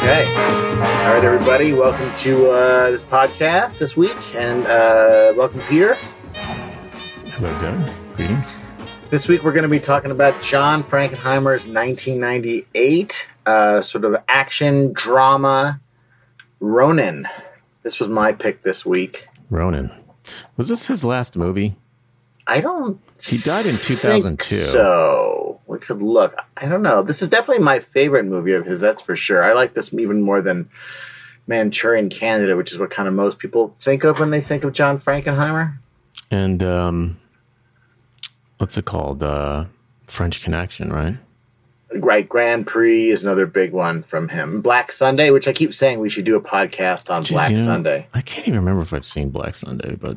Okay. All right, everybody. Welcome to uh, this podcast this week, and uh, welcome, Peter. Hello, Doug. Greetings. This week we're going to be talking about John Frankenheimer's 1998 uh, sort of action drama, Ronin. This was my pick this week. Ronin. Was this his last movie? I don't. He died in think 2002. So we could look. I don't know. This is definitely my favorite movie of his. That's for sure. I like this even more than Manchurian Candidate, which is what kind of most people think of when they think of John Frankenheimer. And um, what's it called? Uh, French Connection, right? Right, Grand Prix is another big one from him. Black Sunday, which I keep saying we should do a podcast on Jeez, Black you know, Sunday. I can't even remember if I've seen Black Sunday, but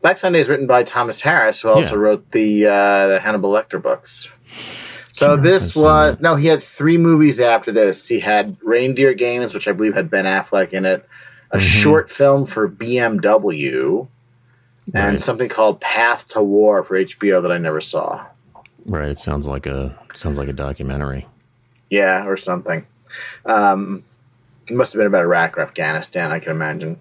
Black Sunday is written by Thomas Harris, who also Yeah. wrote the uh, the Hannibal Lecter books. So Can't remember if this was no, he had three movies after this. He had Reindeer Games, which I believe had Ben Affleck in it, a Mhm. short film for BMW, and Right. something called Path to War for HBO that I never saw. right, it sounds like a sounds like a documentary. Yeah, or something. Um, it must have been about Iraq or Afghanistan, I can imagine.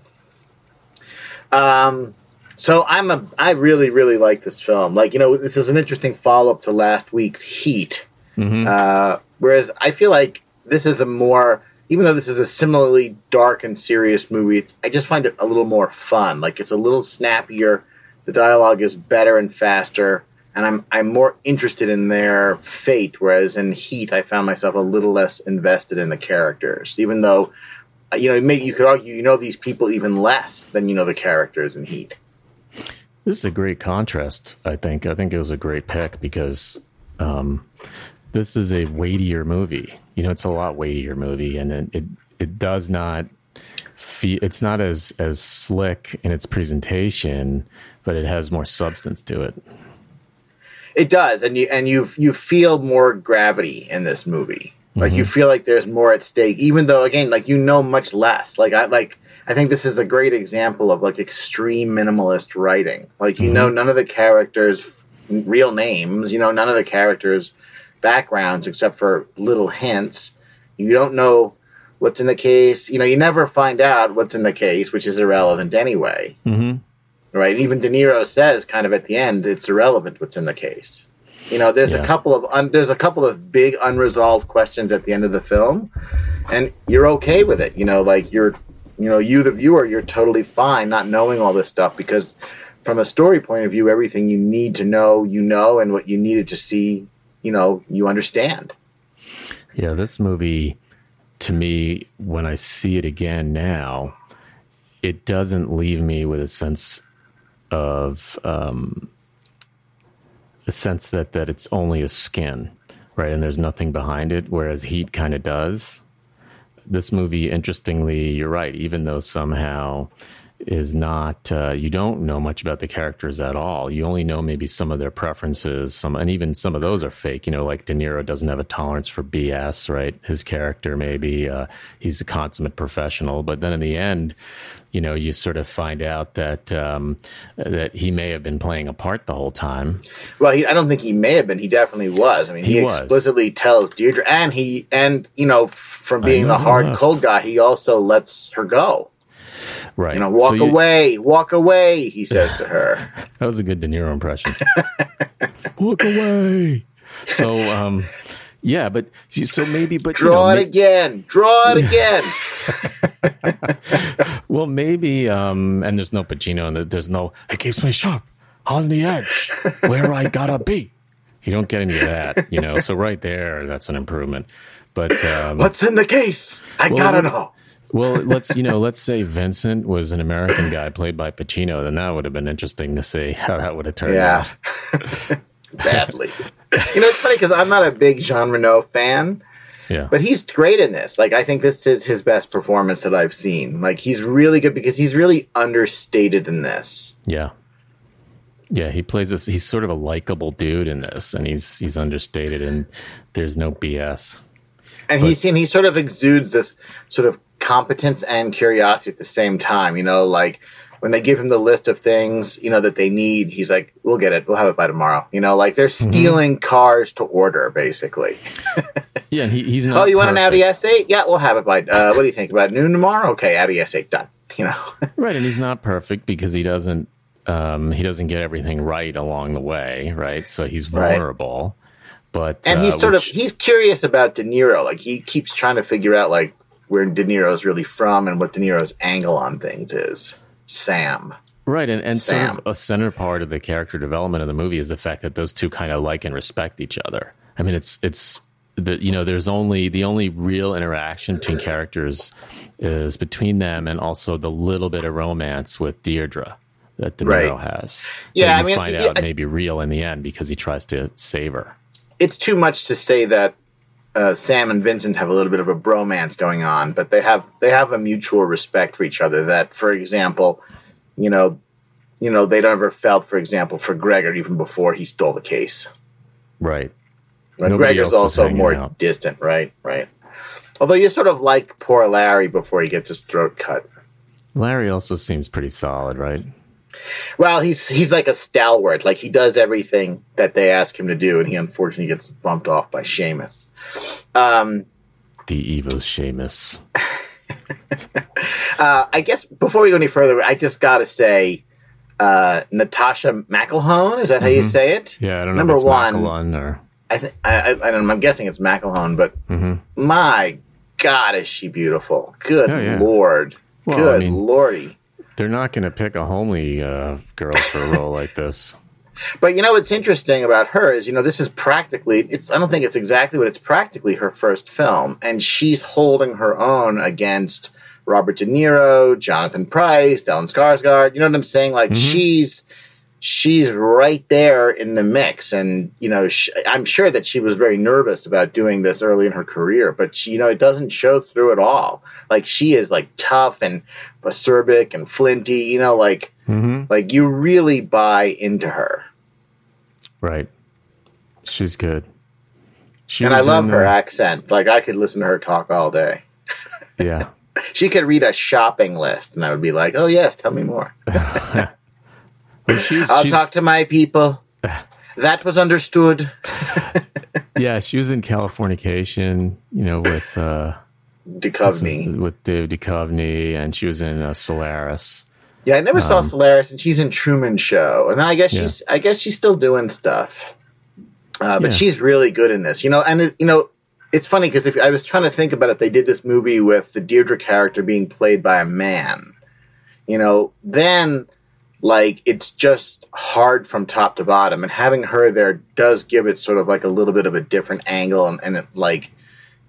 Um, so I'm a, I really, really like this film. Like, you know, this is an interesting follow up to last week's Heat. hmm Uh, whereas I feel like this is a more, even though this is a similarly dark and serious movie, it's, I just find it a little more fun. Like, it's a little snappier. The dialogue is better and faster. And I'm I'm more interested in their fate, whereas in Heat I found myself a little less invested in the characters. Even though, you know, you, you could argue you know these people even less than you know the characters in Heat. This is a great contrast. I think. I think it was a great pick because um, this is a weightier movie. You know, it's a lot weightier movie, and it it, it does not. Fe- it's not as as slick in its presentation, but it has more substance to it. It does, and you and you you feel more gravity in this movie. Like you feel like there's more at stake, even though again, like you know much less. Like I like I think this is a great example of like extreme minimalist writing. Like you know none of the characters' real names. You know none of the characters' backgrounds except for little hints. You don't know what's in the case. You know you never find out what's in the case, which is irrelevant anyway Mm-hmm. right? Even De Niro says, kind of at the end, it's irrelevant what's in the case. You know, there's a couple of un- there's a couple of big unresolved questions at the end of the film, and you're okay with it. You know, like you're, you know, you the viewer, you're totally fine not knowing all this stuff because, from a story point of view, everything you need to know, you know, and what you needed to see, you know, you understand. Yeah, this movie, to me, when I see it again now, it doesn't leave me with a sense of um, a sense that that it's only a skin, right? And there's nothing behind it. Whereas Heat kind of does. This movie, interestingly, you're right. Even though somehow is not uh, you don't know much about the characters at all. You only know maybe some of their preferences, some and even some of those are fake. You know, like De Niro doesn't have a tolerance for BS, right? His character maybe uh, he's a consummate professional, but then in the end, you know, you sort of find out that um, that he may have been playing a part the whole time. Well, he, I don't think he may have been. He definitely was. I mean, he, He explicitly tells Deirdre, and he, and you know, from being the hard, left. cold guy, he also lets her go. Right. You know, So walk you- away, walk away. He says to her. That was a good De Niro impression. Walk away. So, um, yeah, but so maybe, but you Draw know, it again. Draw it again. well, maybe, um, and there's no Pacino, and there's no. It keeps me sharp on the edge where I gotta be. You don't get any of that, you know. So right there, that's an improvement. But um, What's in the case? I Well, gotta know. Well, let's you know, let's say Vincent was an American guy played by Pacino, then that would have been interesting to see how that would have turned Yeah. out. Badly. you know, it's funny because I'm not a big Jean Reno fan, Yeah, but he's great in this. Like, I think this is his best performance that I've seen. Like, he's really good because he's really understated in this. Yeah. Yeah, he plays this he's sort of a likable dude in this and he's he's understated and there's no BS. and he's and he sort of exudes this sort of competence and curiosity at the same time. You know, like when they give him the list of things you know that they need, he's like, "We'll get it. We'll have it by tomorrow." You know, like they're Mm-hmm. stealing cars to order, basically. Yeah, and he, he's not. oh, you want an Audi. S8? Yeah, we'll have it by. Uh, what do you think about noon tomorrow? Okay, Audi S8 done. You know, Right, and he's not perfect because he doesn't um, he doesn't get everything right along the way, right? So he's Right. vulnerable. But and uh, he's sort which- of he's curious about De Niro. Like he keeps trying to figure out like where De Niro's really from and what De Niro's angle on things is. Sam. right, and, and sort Sam. of a center part of the character development of the movie is the fact that those two kind of like and respect each other. I mean, it's it's the you know there's only the only real interaction between characters is between them and also the little bit of romance with Deirdre that De Niro Right. has. Yeah, I mean, find yeah, out I- maybe real in the end because he tries to save her. It's too much to say that uh, Sam and Vincent have a little bit of a bromance going on, but they have they have a mutual respect for each other. That, for example, you know, you know, they never felt, for example, for Gregor even before he stole the case. Right. But Nobody Gregor's also more out. distant, right? Right. Although you sort of like poor Larry before he gets his throat cut. Larry also seems pretty solid, right? Well, he's he's like a stalwart. Like he does everything that they ask him to do, and he unfortunately gets bumped off by Seamus. Um, The evil Seamus. uh, I guess before we go any further, I just got to say, uh, Natascha McElhone. Is that how you Mhm. say it? Yeah, I don't know Number if it's one. Or. I think I, I, I don't know. I'm guessing it's McElhone, but Mhm. my God, is she beautiful? Good Oh, yeah. lord. Well, Good I mean- lordy. They're not going to pick a homely uh, girl for a role like this. But you know what's interesting about her is, you know, this is practically it's I don't think it's exactly what it's practically her first film and she's holding her own against Robert De Niro, Jonathan Pryce, Stellan Skarsgård, you know what I'm saying? Like Mhm. she's she's right there in the mix and you know sh- I'm sure that she was very nervous about doing this early in her career, but she you know it doesn't show through at all. Like she is like tough and acerbic and flinty, you know, like hmm like you really buy into her. Right. She's good. She and I love in, her uh, accent. Like I could listen to her talk all day. Yeah. She could read a shopping list, and I would be like, "Oh yes, tell me more. She's, I'll she's- talk to my people." That was understood. yeah, she was in Californication, you know, with uh, Duchovny. with Dave Duchovny, and she was in uh, Solaris. Yeah, I never saw Um, Solaris, and she's in Truman Show, and then I guess Yeah. she's I guess she's still doing stuff. Uh, but Yeah. she's really good in this, you know. And it, you know, it's funny because if I was trying to think about it, they did this movie with the Deirdre character being played by a man. You know, then like it's just hard from top to bottom, and having her there does give it sort of like a little bit of a different angle, and, and it like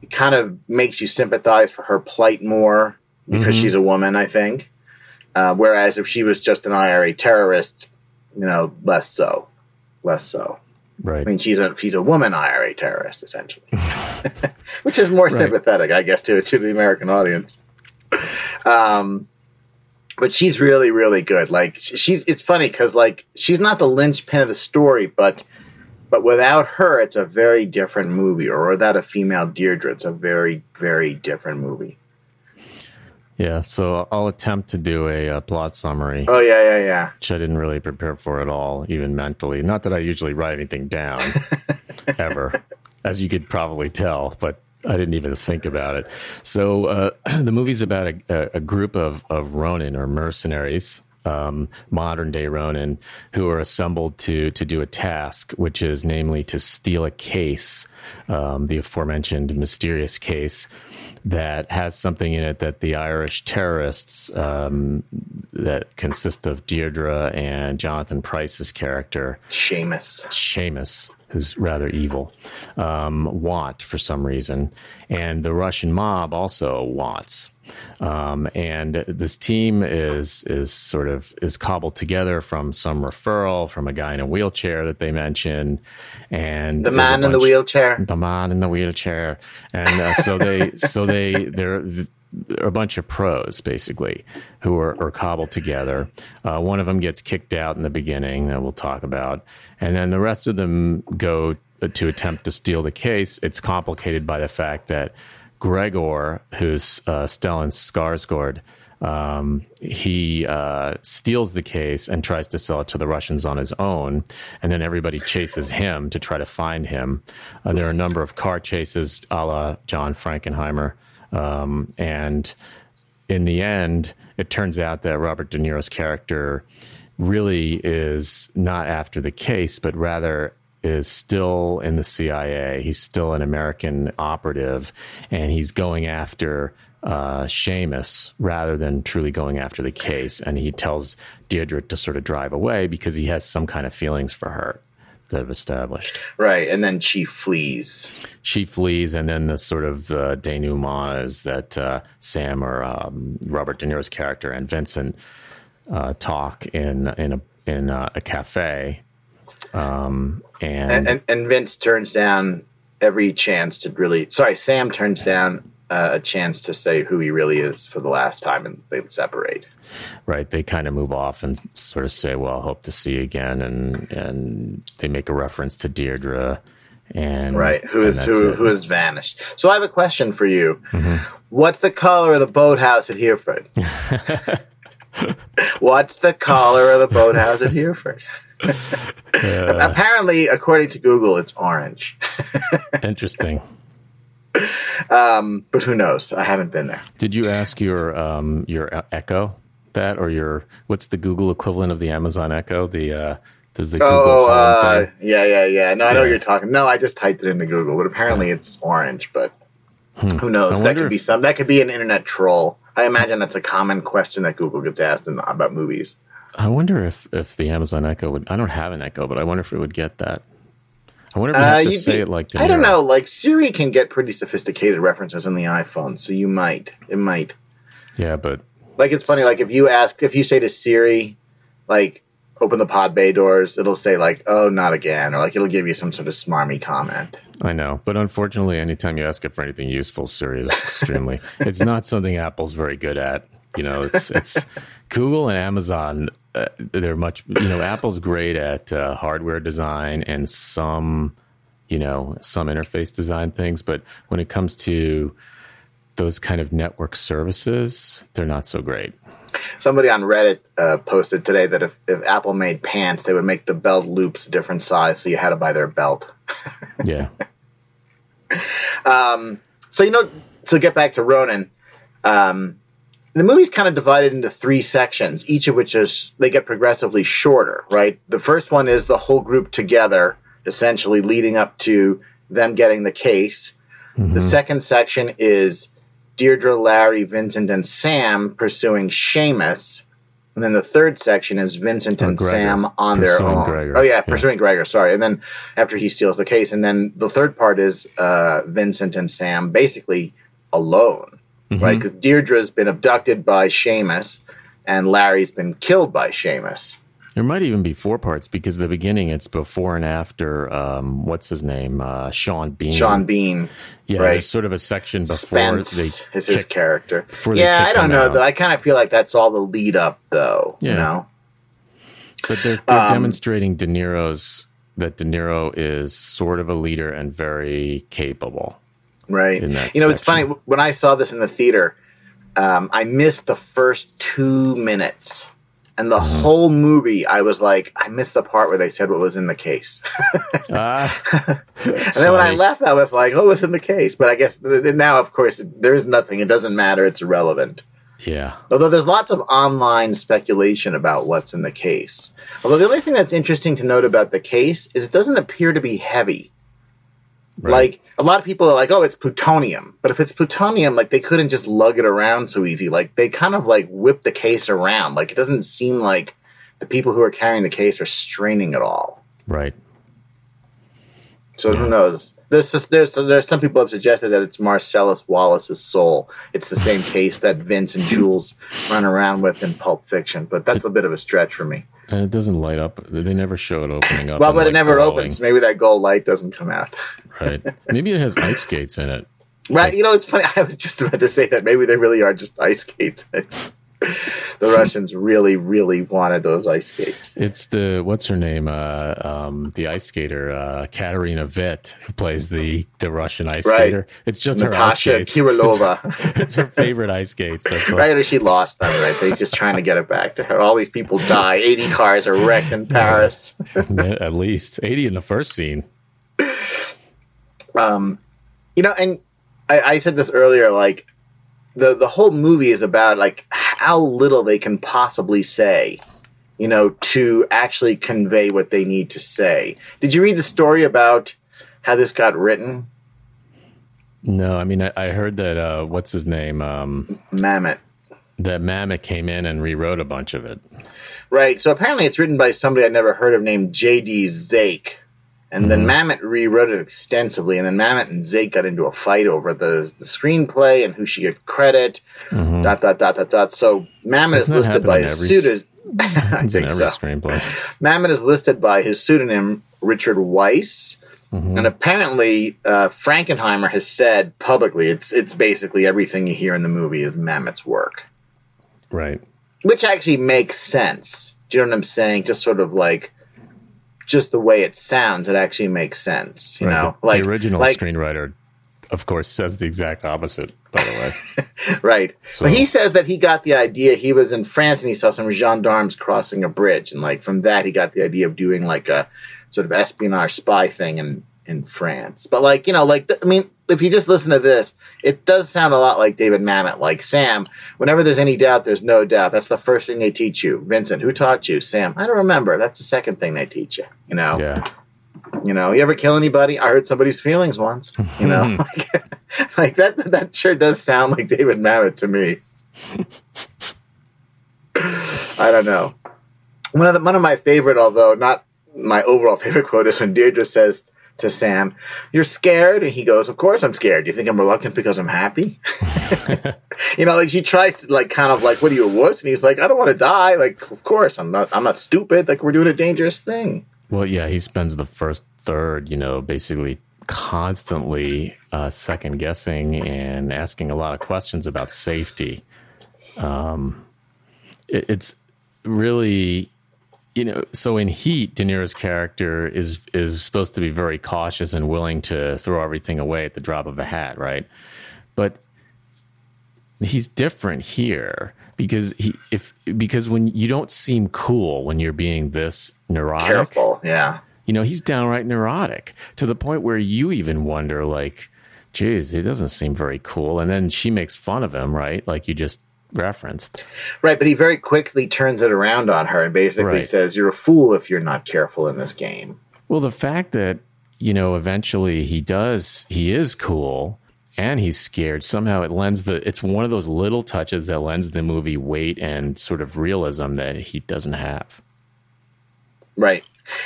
it kind of makes you sympathize for her plight more because Mhm. she's a woman. I think. Uh, whereas if she was just an IRA terrorist, you know, less so, less so. Right. I mean, she's a she's a woman IRA terrorist essentially, which is more Right. sympathetic, I guess, to to the American audience. Um, but she's really really good. Like she's it's funny because like she's not the linchpin of the story, but but without her, it's a very different movie. Or without a female Deirdre, it's a very very different movie. Yeah. So I'll attempt to do a, uh plot summary, Oh yeah yeah yeah. which I didn't really prepare for at all, even mentally. Not that I usually write anything down ever, as you could probably tell, but I didn't even think about it. So uh, the movie's about a, a, group of, of Ronin or mercenaries, um, modern day Ronin, who are assembled to to do a task, which is namely to steal a case, um, the aforementioned mysterious case that has something in it that the Irish terrorists um, that consist of Deirdre and Jonathan Pryce's character Seamus. Seamus, who's rather evil, um, want for some reason, and the Russian mob also wants. Um, and this team is is sort of is cobbled together from some referral from a guy in a wheelchair that they mention, and The man in the wheelchair. the man in the wheelchair, and uh, so they so they they're. A bunch of pros basically who are, are cobbled together. Uh, one of them gets kicked out in the beginning that we'll talk about, and then the rest of them go to attempt to steal the case. It's complicated by the fact that Gregor, who's uh, Stellan Skarsgård, um, he uh, steals the case and tries to sell it to the Russians on his own, and then everybody chases him to try to find him. Uh, there are a number of car chases, a la John Frankenheimer, um, and in the end, it turns out that Robert De Niro's character really is not after the case, but rather is still in the CIA. He's still an American operative, and he's going after uh, Seamus rather than truly going after the case. And he tells Deirdre to sort of drive away because he has some kind of feelings for her that have established. Right, and then she flees. She flees, and then the sort of uh, denouement is that uh, Sam or um, Robert De Niro's character and Vincent uh, talk in in a in a, a cafe, um, and, and, and and Vince turns down every chance to really. Sorry, Sam turns down uh, a chance to say who he really is for the last time, and they separate. Right, they kind of move off and sort of say, "Well, hope to see you again," and and they make a reference to Deirdre. And right, who is who it. who has vanished? So I have a question for you. Mm-hmm. What's the color of the boathouse at Hereford? What's the color of the boathouse at Hereford? Apparently, according to Google, it's orange. Interesting. Um, but who knows? I haven't been there. Did you ask your um, your Echo that, or your what's the Google equivalent of the Amazon Echo? The uh, there's the Google Oh, uh, yeah, yeah, yeah. No, I know what Yeah. you're talking. No, I just typed it into Google, but apparently it's orange. But who knows? Hmm. I That could be some. That could be an internet troll. I imagine that's a common question that Google gets asked in, about movies. I wonder if if the Amazon Echo would. I don't have an Echo, but I wonder if it would get that. I wonder if you Uh, have to say be- it like I don't know. Like Siri can get pretty sophisticated references on the iPhone, so you might. It might. Yeah, but Like it's funny. Like if you ask, if you say to Siri, like open the pod bay doors, it'll say like, "Oh, not again," or like it'll give you some sort of smarmy comment. I know. But unfortunately, anytime you ask it for anything useful, Siri is extremely. it's not something Apple's very good at. You know, it's it's Google and Amazon. Uh, they're much. You know, Apple's great at uh, hardware design and some, you know, some interface design things. But when it comes to those kind of network services, they're not so great. Somebody on Reddit uh, posted today that if, if Apple made pants, they would make the belt loops a different size, so you had to buy their belt. Yeah. Um, so you know, to get back to Ronin, um, the movie's kind of divided into three sections, each of which is they get progressively shorter. Right, the first one is the whole group together, essentially leading up to them getting the case. The second section is Deirdre, Larry, Vincent, and Sam pursuing Seamus. And then the third section is Vincent Oh, and Gregor. Sam on their own. Gregor. Oh yeah, Yeah. pursuing Gregor. Sorry. And then after he steals the case, and then the third part is uh, Vincent and Sam basically alone, Mm-hmm. right? Because Deirdre's been abducted by Seamus, and Larry's been killed by Seamus. There might even be four parts because the beginning it's before and after. Um, what's his name? Uh, Sean Bean. Sean Bean, Yeah, right. there's sort of a section before Spence they is his kick- character. Yeah, I don't know out. though. I kind of feel like that's all the lead up, though. You Yeah. know, But they're, they're Um, demonstrating De Niro's that De Niro is sort of a leader and very capable. Right? you know, it's funny when I saw this in the theater. Um, I missed the first two minutes, and the Mm-hmm. whole movie. I was like, I missed the part where they said what was in the case. ah, And then when I left, I was like, "Oh, what's in the case?" But I guess now, of course, there is nothing. It doesn't matter. It's irrelevant. yeah, Although there's lots of online speculation about what's in the case. Although the only thing that's interesting to note about the case is it doesn't appear to be heavy. Right. Like a lot of people are like, "Oh, it's plutonium," but if it's plutonium, like they couldn't just lug it around so easy. Like they kind of like whip the case around. Like it doesn't seem like the people who are carrying the case are straining at all. right. So Yeah. who knows? There's just, there's there's some people have suggested that it's Marcellus Wallace's soul. It's the same case that Vince and Jules run around with in Pulp Fiction, but that's a bit of a stretch for me. And it doesn't light up. They never show it opening up. Well, but it never glowing, opens. Maybe that gold light doesn't come out. Right. Maybe it has ice skates in it. Right? You know, it's funny. I was just about to say that maybe they really are just ice skates. The Russians really, really wanted those ice skates. It's the what's her name? Uh, um, the ice skater, uh, Katarina Witt, who plays the the Russian ice right. skater. It's just Natasha her ice skates. Kirilova. It's her, it's her favorite ice skates. That's right, or she lost them. Right, they're just trying to get it back to her. All these people die. Eighty cars are wrecked in Paris. At least eighty in the first scene. Um, you know, and I, I said this earlier. Like the the whole movie is about like how little they can possibly say you know to actually convey what they need to say. Did you read the story about how this got written? No i mean i, I heard that uh, what's his name um, mamet. that mamet came in and rewrote a bunch of it. Right so apparently it's written by somebody i never heard of named J.D. Zeik and mm-hmm. then Mamet rewrote it extensively, and then Mamet and Zeik got into a fight over the the screenplay and who should get credit. Mm-hmm. Dot dot dot dot dot. So Mamet is listed by his pseudonym. I think so. Screenplay. Mamet is listed by his pseudonym Richard Weisz, mm-hmm. and apparently uh, Frankenheimer has said publicly it's it's basically everything you hear in the movie is Mamet's work. Right. Which actually makes sense. Do you know what I'm saying? Just sort of like just the way it sounds, it actually makes sense. You right, know, like the original like, screenwriter, of course, says the exact opposite. By the way, right? So he says that he got the idea. He was in France and he saw some gendarmes crossing a bridge, and like from that, he got the idea of doing like a sort of espionage spy thing in in France. But like you know, like I mean, if you just listen to this, it does sound a lot like David Mamet. Like Sam, whenever there's any doubt, there's no doubt. That's the first thing they teach you. Vincent, who taught you? Sam, I don't remember. That's the second thing they teach you. You know. Yeah. You know, you ever kill anybody? I hurt somebody's feelings once. You know, like, like that. That sure does sound like David Mamet to me. I don't know. One of the, one of my favorite, although not my overall favorite quote, is when Deirdre says to Sam, "You're scared," and he goes, "Of course I'm scared. Do you think I'm reluctant because I'm happy?" you know, like she tries to like kind of like, "What are you a wuss?" And he's like, "I don't want to die." Like, of course I'm not. I'm not stupid. Like we're doing a dangerous thing. Well, yeah, he spends the first third, you know, basically constantly uh, second guessing and asking a lot of questions about safety. Um, it, it's really you know, so in Heat, De Niro's character is is supposed to be very cautious and willing to throw everything away at the drop of a hat, right? But he's different here because he if because when you don't seem cool when you're being this neurotic, careful, yeah. You know, he's downright neurotic to the point where you even wonder, like, geez, he doesn't seem very cool. And then she makes fun of him, right? Like you just referenced. Right, but he very quickly turns it around on her and basically right. says, You're a fool if you're not careful in this game. Well, the fact that, you know, eventually he does, he is cool and he's scared. Somehow it lends the, it's one of those little touches that lends the movie weight and sort of realism that he doesn't have. Right.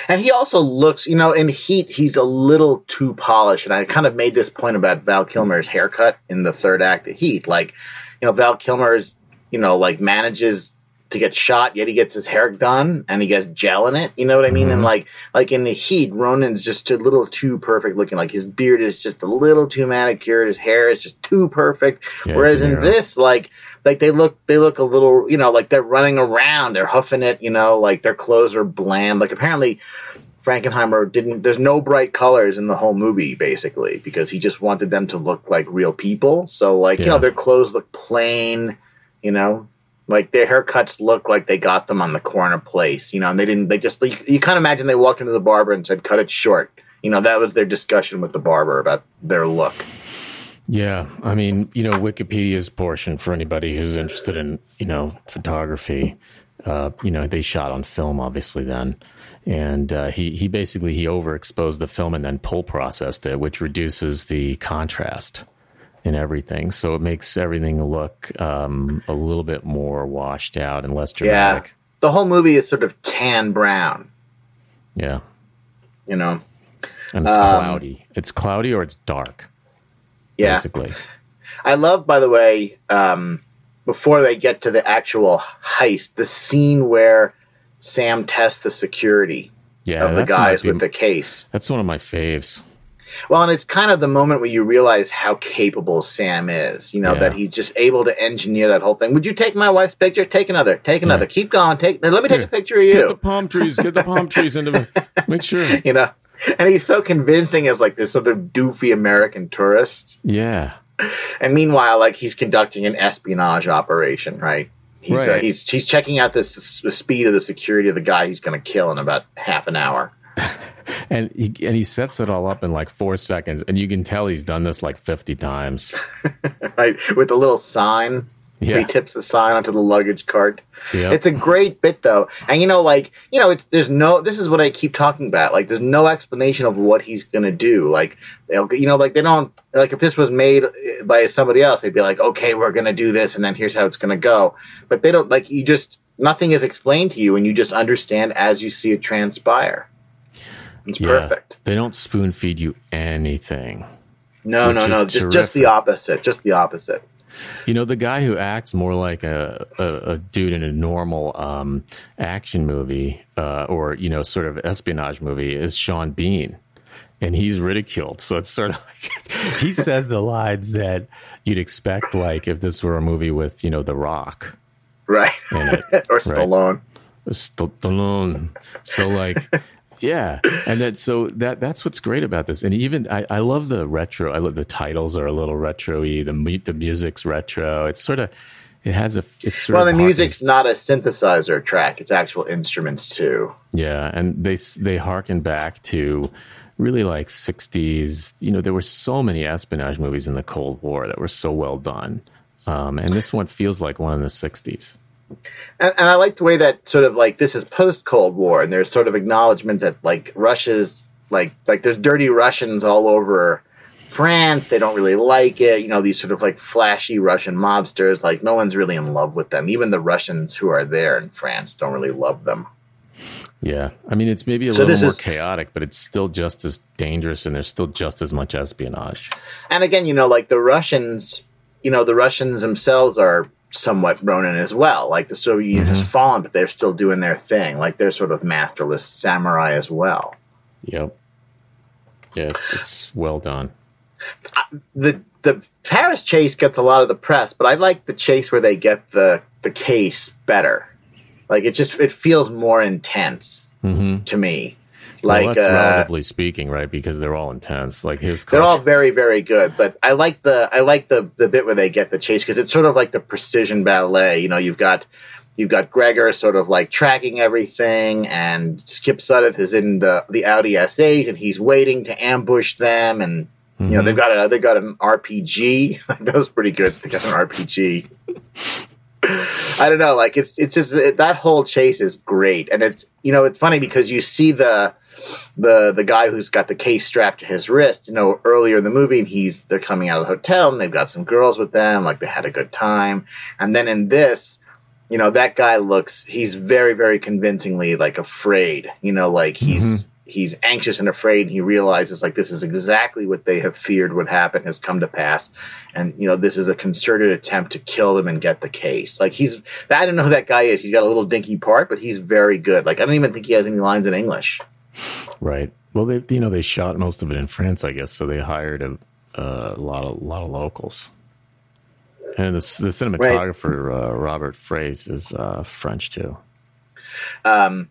And he also looks, you know, in Heat, he's a little too polished. And I kind of made this point about Val Kilmer's haircut in the third act of Heat. Like, you know, Val Kilmer's, you know, like manages to get shot, yet he gets his hair done and he gets gel in it. You know what I mean? Mm-hmm. And like, like in the heat, Ronan's just a little too perfect looking. Like his beard is just a little too manicured. His hair is just too perfect. Yeah, Whereas in this, like, like they look, they look a little, you know, like they're running around, they're huffing it, you know, like their clothes are bland. Like apparently, Frankenheimer didn't. There's no bright colors in the whole movie, basically, because he just wanted them to look like real people. So, like, yeah. you know, their clothes look plain. You know, like their haircuts look like they got them on the corner place. You know, and they didn't. They just you, you kind of imagine they walked into the barber and said, "Cut it short." You know, that was their discussion with the barber about their look. Yeah, I mean, you know, Wikipedia's portion for anybody who's interested in you know photography. Uh, you know, they shot on film, obviously. Then and uh, he he basically he overexposed the film and then pull processed it, which reduces the contrast in everything. So it makes everything look um, a little bit more washed out and less dramatic. Yeah, the whole movie is sort of tan brown. Yeah, you know, and it's um, cloudy. It's cloudy or it's dark. Yeah, basically. I love, by the way, um, before they get to the actual heist, the scene where Sam tests the security yeah, of the guys be, with the case. That's one of my faves. Well, and it's kind of the moment where you realize how capable Sam is. You know Yeah. that he's just able to engineer that whole thing. Would you take my wife's picture? Take another. Take another. Keep going. Take. Let me take Here. a picture of you. Get the palm trees. Get the palm trees into the. Make sure. you know, and he's so convincing as like this sort of doofy American tourist. Yeah. And meanwhile, like he's conducting an espionage operation, right? He's Uh, he's he's checking out this the speed of the security of the guy he's going to kill in about half an hour. And he and he sets it all up in like four seconds, and you can tell he's done this like fifty times. right? With a little sign. Yeah. He tips the sign onto the luggage cart. Yep. It's a great bit though. And you know, like, you know, it's there's no this is what I keep talking about. Like there's no explanation of what he's gonna do. Like they'll you know, like they don't like if this was made by somebody else, they'd be like, Okay, we're gonna do this and then here's how it's gonna go. But they don't like you just nothing is explained to you and you just understand as you see it transpire. It's Yeah. perfect. They don't spoon feed you anything. No, no, no. Just just the opposite. Just the opposite. You know, the guy who acts more like a, a, a dude in a normal um, action movie uh, or, you know, sort of espionage movie is Sean Bean. And he's ridiculed. So it's sort of like he says the lines that you'd expect, like if this were a movie with, you know, The Rock Right. or Stallone. Stallone. So like, yeah, and that so that that's what's great about this. And even I, I love the retro. I love the titles are a little retro-y. The the music's retro. It's sort of it has a it's sort Well, the harkens- music's not a synthesizer track; it's actual instruments too. yeah, and they they harken back to really like 60s. You know, there were so many espionage movies in the Cold War that were so well done. Um, and this one feels like one in the 60s. And, and I like the way that sort of like this is post Cold War, and there's sort of acknowledgement that like Russia's like like there's dirty Russians all over France. They don't really like it. You know, these sort of like flashy Russian mobsters. Like no one's really in love with them. Even the Russians who are there in France don't really love them. Yeah. I mean, it's maybe a So little more is- chaotic, but it's still just as dangerous and there's still just as much espionage. And again, you know, like the Russians, you know, the Russians themselves are somewhat Ronin as well. Like the Soviet Union has fallen, but they're still doing their thing. Like they're sort of masterless samurai as well. Yep. Yeah, it's, it's well done. the the Paris chase gets a lot of the press, but I like the chase where they get the the case better. Like it just it feels more intense Mm-hmm. to me. Like, well, that's uh, relatively speaking, right? Because they're all intense. Like his they're all very very good, but I like the I like the the bit where they get the chase because it's sort of like the precision ballet. You know, you've got you've got Gregor sort of like tracking everything, and Skip Sudduth is in the the Audi S8, and he's waiting to ambush them, and you know they've got a they've got an RPG. that was pretty good. They got an RPG. I don't know, like it's it's just it, that whole chase is great, and it's you know it's funny because you see the the the guy who's got the case strapped to his wrist, you know, earlier in the movie, and he's they're coming out of the hotel and they've got some girls with them, like they had a good time, and then in this. You know that guy looks. He's very, very convincingly like afraid. You know, like he's mm-hmm. he's anxious and afraid. And he realizes like this is exactly what they have feared would happen has come to pass, and you know this is a concerted attempt to kill them and get the case. Like he's I don't know who that guy is. He's got a little dinky part, but he's very good. Like I don't even think he has any lines in English. Right. Well, they you know they shot most of it in France, I guess, so they hired a, a lot of lot of locals. And the, the cinematographer uh, Robert Fraisse is uh, French too. Um,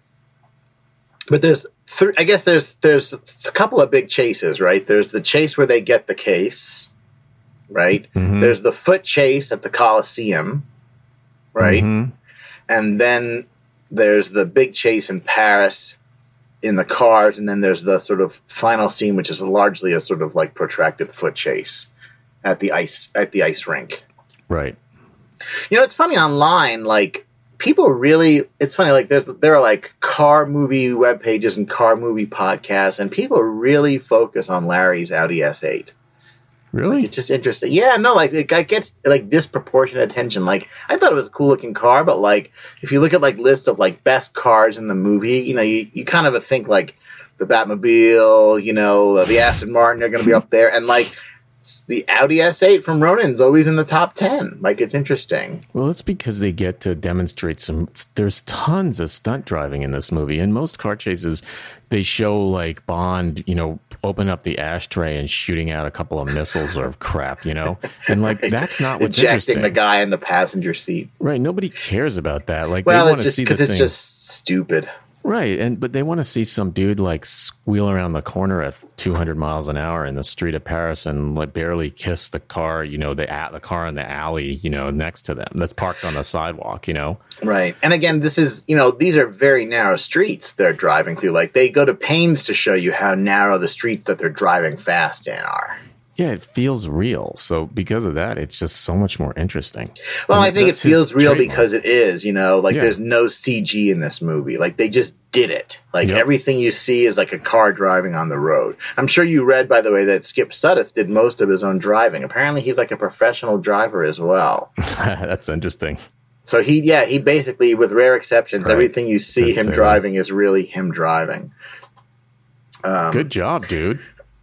but there's, th- I guess there's there's a couple of big chases, right? There's the chase where they get the case, right? Mhm. There's the foot chase at the Coliseum, right? Mhm. And then there's the big chase in Paris in the cars, and then there's the sort of final scene, which is largely a sort of like protracted foot chase at the ice at the ice rink. Right. You know, it's funny online, like people really it's funny, like there's there are like car movie web pages and car movie podcasts, and people really focus on Larry's Audi S8. Really? It's just interesting. Yeah, no, like it gets like disproportionate attention. Like I thought it was a cool looking car, but like if you look at like lists of like best cars in the movie, you know, you, you kind of think like the Batmobile, you know, the Aston Martin, they're going to be up there, and like the Audi S8 from Ronin's always in the top 10. Like it's interesting. Well, it's because they get to demonstrate some. There's tons of stunt driving in this movie. and most car chases, they show like Bond, you know, open up the ashtray and shooting out a couple of missiles or crap, you know, and like that's not what's Ejecting interesting. the guy in the passenger seat. Right? Nobody cares about that. Like Well, they want to see the because it's just stupid. Right, and but they want to see some dude like squeal around the corner at 200 miles an hour in the street of Paris and like barely kiss the car, you know, the at the car in the alley, you know, next to them that's parked on the sidewalk, you know. Right. And again, this is, you know, these are very narrow streets they're driving through. Like they go to pains to show you how narrow the streets that they're driving fast in are. Yeah, it feels real. So because of that, it's just so much more interesting. Well, And I think it feels real trademark. because it is, you know, like Yeah. there's no CG in this movie. Like they just did it. Like Yep. everything you see is like a car driving on the road. I'm sure you read, by the way, that Skip Sudduth did most of his own driving. Apparently, he's like a professional driver as well. that's interesting. So he, yeah, he basically, with rare exceptions, Right. everything you see That's him driving is really him driving. Um, Good job, dude.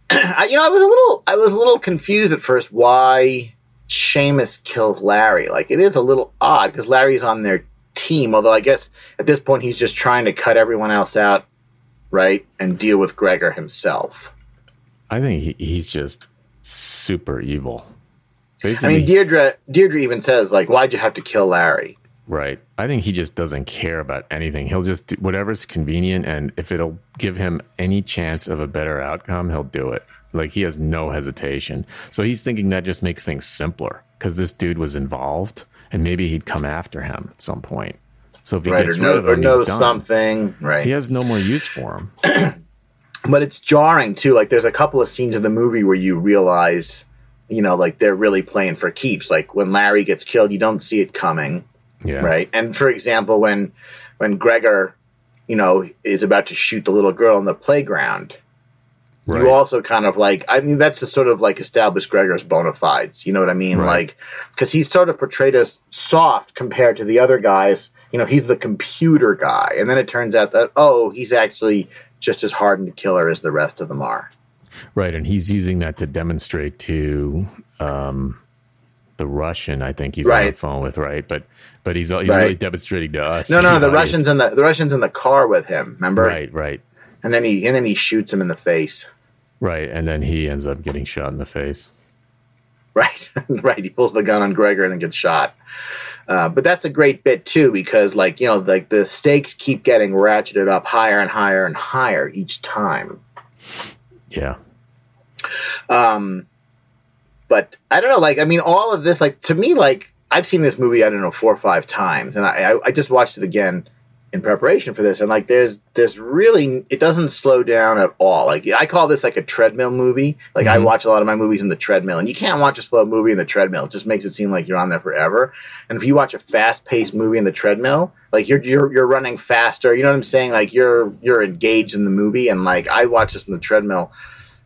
I, you know, I was a little, I was a little confused at first why Seamus killed Larry. Like, it is a little odd because Larry's on their team. Although I guess at this point he's just trying to cut everyone else out, right, and deal with Gregor himself. I think he, he's just super evil. Basically, I mean, Deirdre, Deirdre even says like, "Why'd you have to kill Larry?" Right. I think he just doesn't care about anything. He'll just do whatever's convenient, and if it'll give him any chance of a better outcome, he'll do it. Like he has no hesitation. So he's thinking that just makes things simpler because this dude was involved, and maybe he'd come after him at some point. So if he Right, gets know, rid of or him, knows done. something, right? He has no more use for him. but it's jarring too. Like there's a couple of scenes in the movie where you realize, you know, like they're really playing for keeps. Like when Larry gets killed, you don't see it coming. Yeah. right? And for example, when when Gregor, you know, is about to shoot the little girl in the playground, Right. you also kind of like I mean that's the sort of like established Gregor's bona fides. You know what I mean? Right. Like because he's sort of portrayed as soft compared to the other guys. You know, he's the computer guy, and then it turns out that oh, he's actually just as hardened a killer as the rest of them are. Right, and he's using that to demonstrate to um, the Russian. I think he's on the phone with, right? But but he's he's Right. really demonstrating to us. No, no, the the. Russians in the the Russians in the car with him. Remember? Right, right, And then he and then he shoots him in the face. right, and then he ends up getting shot in the face. Right, right. He pulls the gun on Gregor and then gets shot. Uh, but that's a great bit too, because like you know, like the stakes keep getting ratcheted up higher and higher and higher each time. Yeah, Um, but I don't know. Like, I mean, all of this, like to me, like I've seen this movie, I don't know, four or five times, and I, I, I just watched it again in preparation for this, and like, there's, there's really, it doesn't slow down at all. Like, I call this like a treadmill movie. Like, I Mhm. watch a lot of my movies in the treadmill, and you can't watch a slow movie in the treadmill. It just makes it seem like you're on there forever. And if you watch a fast-paced movie in the treadmill, like you're you're you're running faster. You know what I'm saying? Like you're you're engaged in the movie, and like I watch this in the treadmill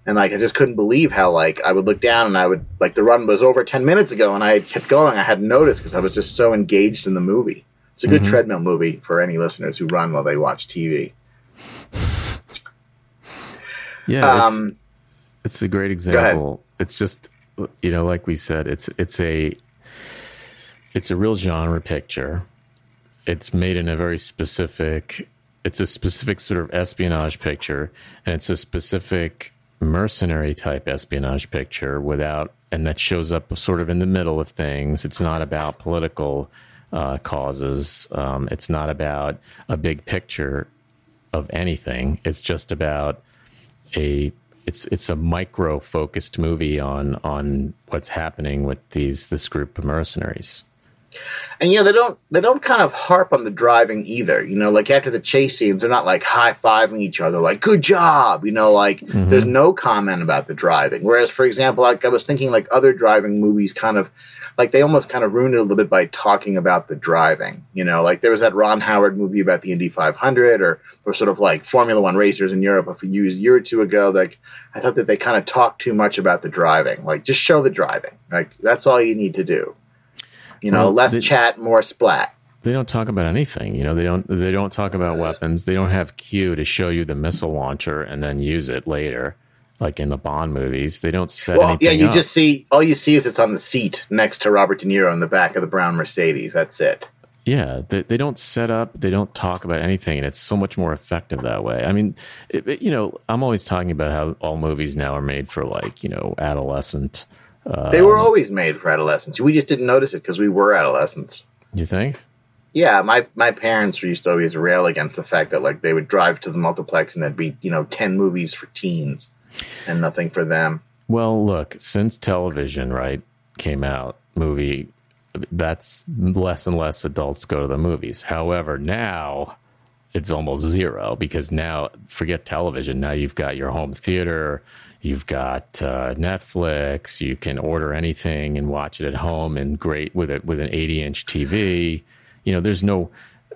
and like I just couldn't believe how like I would look down and I would like the run was over ten minutes ago and I kept going. I hadn't noticed because I was just so engaged in the movie. It's a good Mhm. treadmill movie for any listeners who run while they watch TV. yeah. it's, Um, it's a great example. It's just you know, like we said, it's it's a it's a real genre picture. It's made in a very specific. It's a specific sort of espionage picture, and it's a specific mercenary type espionage picture without, and that shows up sort of in the middle of things. It's not about political uh, causes. Um, it's not about a big picture of anything. It's just about a it's it's a micro focused movie on on what's happening with these this group of mercenaries. And you know they don't they don't kind of harp on the driving either. You know, like after the chase scenes, they're not like high fiving each other, like "good job." You know, like Mhm. there's no comment about the driving. Whereas, for example, like I was thinking, like other driving movies, kind of like they almost kind of ruined it a little bit by talking about the driving. You know, like there was that Ron Howard movie about the Indy 500, or or sort of like Formula One racers in Europe a few years, year or two ago. Like I thought that they kind of talked too much about the driving. Like just show the driving. Like that's all you need to do. You know, Well, less they- chat, more splat. They don't talk about anything, you know. They don't. They don't talk about weapons. They don't have Q to show you the missile launcher and then use it later. like in the Bond movies. They don't set Well, anything yeah, you up. just see all you see is it's on the seat next to Robert De Niro in the back of the brown Mercedes. That's it. Yeah, they, they don't set up, they don't talk about anything, and it's so much more effective that way. I mean, it, it- you know, I'm always talking about how all movies now are made for like, you know, adolescent. They were um, always made for adolescents. We just didn't notice it because we were adolescents. You think? Yeah, my my parents used to always rail against the fact that like they would drive to the multiplex and there'd be you know ten movies for teens and nothing for them. Well, look, since television, right, came out, movie, that's less and less adults go to the movies. However, now it's almost zero because now, forget television. Now you've got your home theater, you've got uh, Netflix, you can order anything and watch it at home and great with it with an 80 inch TV. You know, there's no,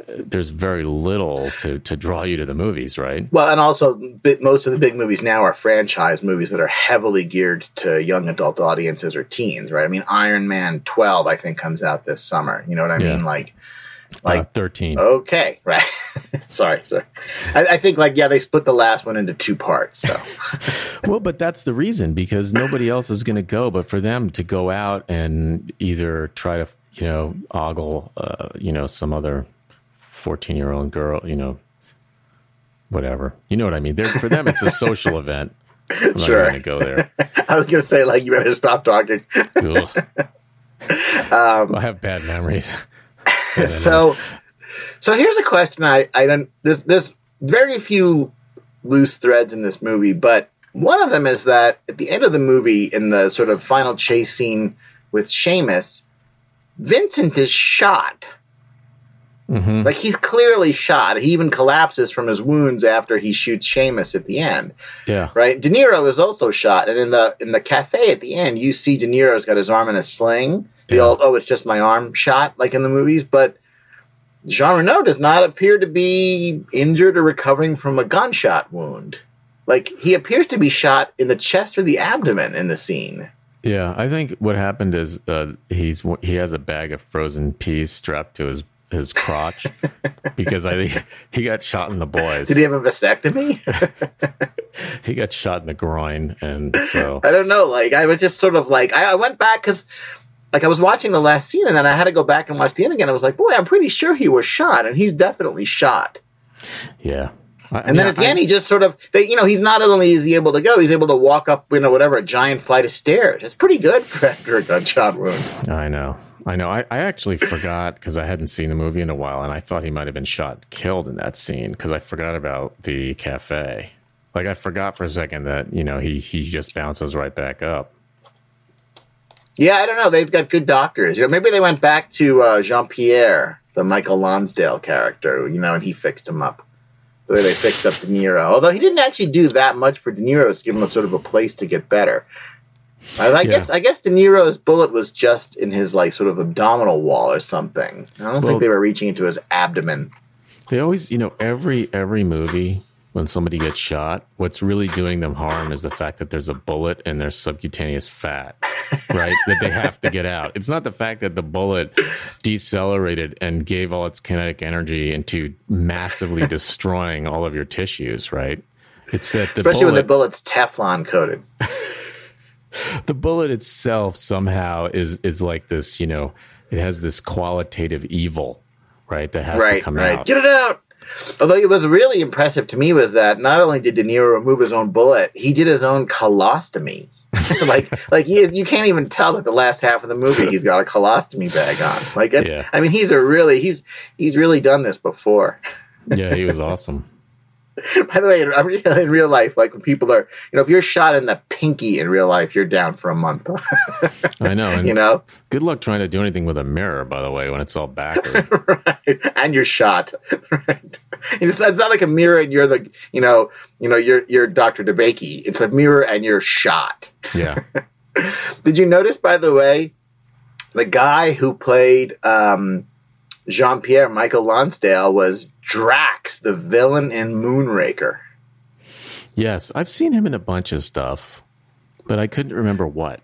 there's very little to, to draw you to the movies, right? Well, and also most of the big movies now are franchise movies that are heavily geared to young adult audiences or teens, right? I mean, Iron Man twelve I think comes out this summer. You know what I Yeah. mean? Like, Like uh, 13. okay, right? sorry, sorry. I, I think like yeah, they split the last one into two parts. So Well, but that's the reason because nobody else is going to go. But for them to go out and either try to, you know, ogle, uh, you know, some other fourteen-year-old girl, you know, whatever, you know what I mean. They're, for them, it's a social event. I'm not Sure. going to go there. I was gonna say like you better stop talking. Um, I have bad memories. so so here's a question i i don't there's there's very few loose threads in this movie but one of them is that at the end of the movie in the sort of final chase scene with Seamus, Vincent is shot. hmm Like he's clearly shot. He even collapses from his wounds after he shoots Seamus at the end. Yeah. Right? De Niro is also shot, and in the in the cafe at the end, you see De Niro's got his arm in a sling. The Yeah. old oh, it's just my arm shot, like in the movies, but Jean Reno does not appear to be injured or recovering from a gunshot wound. Like he appears to be shot in the chest or the abdomen in the scene. Yeah, I think what happened is uh, he's he has a bag of frozen peas strapped to his his crotch because I think he got shot in the boys. Did he have a vasectomy? he got shot in the groin, and so I don't know. Like I was just sort of like I, I went back because like I was watching the last scene and then I had to go back and watch the end again. I was like, boy, I'm pretty sure he was shot, and he's definitely shot. yeah. I- I And then mean, at the I- end, he just sort of, they, you know, he's not only is he able to go, he's able to walk up, you know, whatever, a giant flight of stairs. It's pretty good for after a gunshot wound. I know. I know. I, I actually forgot because I hadn't seen the movie in a while, and I thought he might have been shot, killed in that scene because I forgot about the cafe. Like I forgot for a second that you know he he just bounces right back up. Yeah, I don't know. They've got good doctors. You know, maybe they went back to uh, Jean Pierre, the Michael Lonsdale character, you know, and he fixed him up. The way they fixed up De Niro. Although he didn't actually do that much for De Niro to give him a sort of a place to get better. I, I Yeah. guess I guess De Niro's bullet was just in his like sort of abdominal wall or something. I don't Well- think they were reaching into his abdomen. They always, you know, every every movie when somebody gets shot, what's really doing them harm is the fact that there's a bullet in their subcutaneous fat, right? that they have to get out. It's not the fact that the bullet decelerated and gave all its kinetic energy into massively destroying all of your tissues, right? It's that the Especially when the bullet's Teflon coated. the bullet itself somehow is is like this, you know, it has this qualitative evil, right? That has to come right. out. Get it out. Although it was really impressive to me was that not only did De Niro remove his own bullet, he did his own colostomy. like, like he, you can't even tell that the last half of the movie he's got a colostomy bag on. Like, it's, Yeah. I mean, he's a really he's he's really done this before. yeah, he was awesome. By the way, in, in real life, like when people are, you know, if you're shot in the pinky in real life, you're down for a month. I know. And you know, Good luck trying to do anything with a mirror, by the way, when it's all backward. right? And you're shot, right? It's, not like a mirror and you're the, you know, you know, you're you're Doctor DeBakey. It's a mirror and you're shot. yeah. Did you notice, by the way, the guy who played um, Jean Pierre Michael Lonsdale was Drax, the villain in Moonraker. Yes, I've seen him in a bunch of stuff, but I couldn't remember what.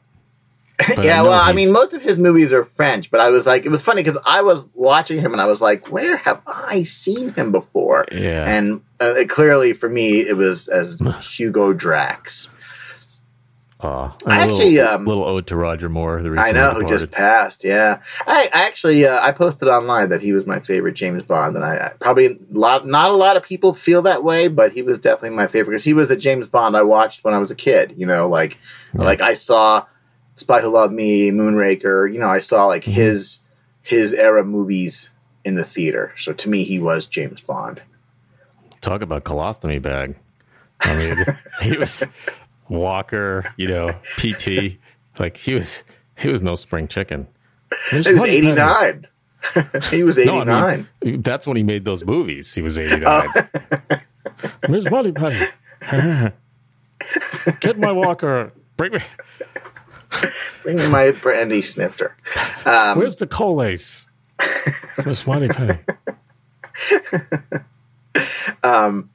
I yeah, know well, I mean, most of his movies are French, but I was like, it was funny because I was watching him and I was like, where have I seen him before? Yeah. And uh, it, clearly, for me, it was as Hugo Drax. I actually, little, um, little ode to Roger Moore. The I know who just passed. Yeah, I, I actually uh, I posted online that he was my favorite James Bond, and I, I probably a lot not a lot of people feel that way, but he was definitely my favorite because he was a James Bond I watched when I was a kid. You know, like Yeah. like I saw Spy Who Loved Me, Moonraker. You know, I saw like Mhm. his his era movies in the theater. So to me, he was James Bond. Talk about colostomy bag. I mean, he was Walker, you know, PT. Like he was, he was no spring chicken. There's He was Money eighty he was 89. No, I mean, that's when he made those movies. He was 89. Oh. Where's Moneypenny? Get my Walker. Bring me. Bring me my brandy snifter. Um, Where's the Colace? Where's Moneypenny? Um,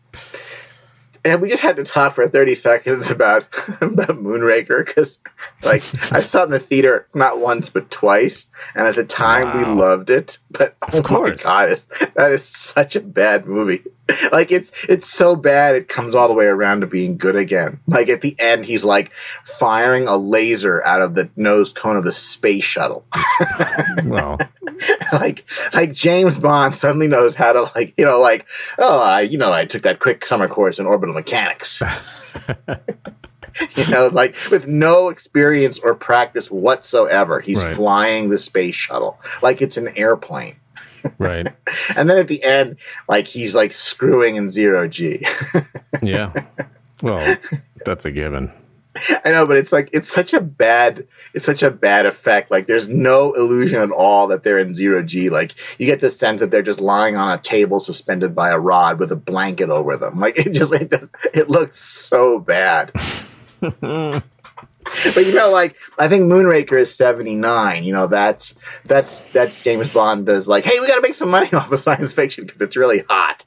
and we just had to talk for 30 seconds about, about Moonraker because, like, I saw it in the theater not once but twice, and at the time we loved it. But oh course. my god, that is such a bad movie. Like, it's it's so bad it comes all the way around to being good again. Like at the end, he's like firing a laser out of the nose cone of the space shuttle. Well, like like James Bond suddenly knows how to like you know like oh I you know I took that quick summer course in orbital mechanics. you know like with no experience or practice whatsoever, he's Right. flying the space shuttle like it's an airplane. Right. And then at the end, like he's like screwing in zero G. Yeah. Well, that's a given. I know, but it's like it's such a bad it's such a bad effect. Like there's no illusion at all that they're in zero G. Like you get the sense that they're just lying on a table suspended by a rod with a blanket over them. Like it just it, it looks so bad. but you know, like I think Moonraker is seventy nine. You know, that's that's that's James Bond does like, hey, we got to make some money off of science fiction because it's really hot.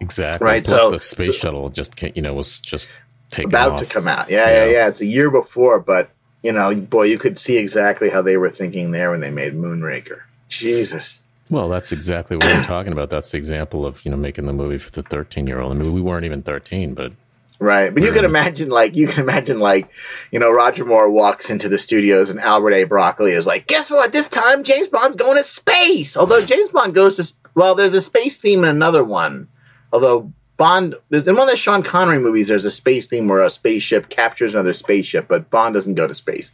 Exactly. Right, Plus so- the space so- shuttle just you know was just taken about off. to come out. Yeah, yeah, Yeah. yeah, It's a year before, but you know, boy, you could see exactly how they were thinking there when they made Moonraker. Jesus. Well, that's exactly what we're talking about. That's the example of you know making the movie for the thirteen year old. I mean, we weren't even thirteen, but Right. But you can Mhm. imagine like you can imagine like, you know, Roger Moore walks into the studios and Albert A. Broccoli is like, Guess what? This time James Bond's going to space. Although James Bond goes to well, there's a space theme in another one. Although Bond in one of the Sean Connery movies there's a space theme where a spaceship captures another spaceship, but Bond doesn't go to space.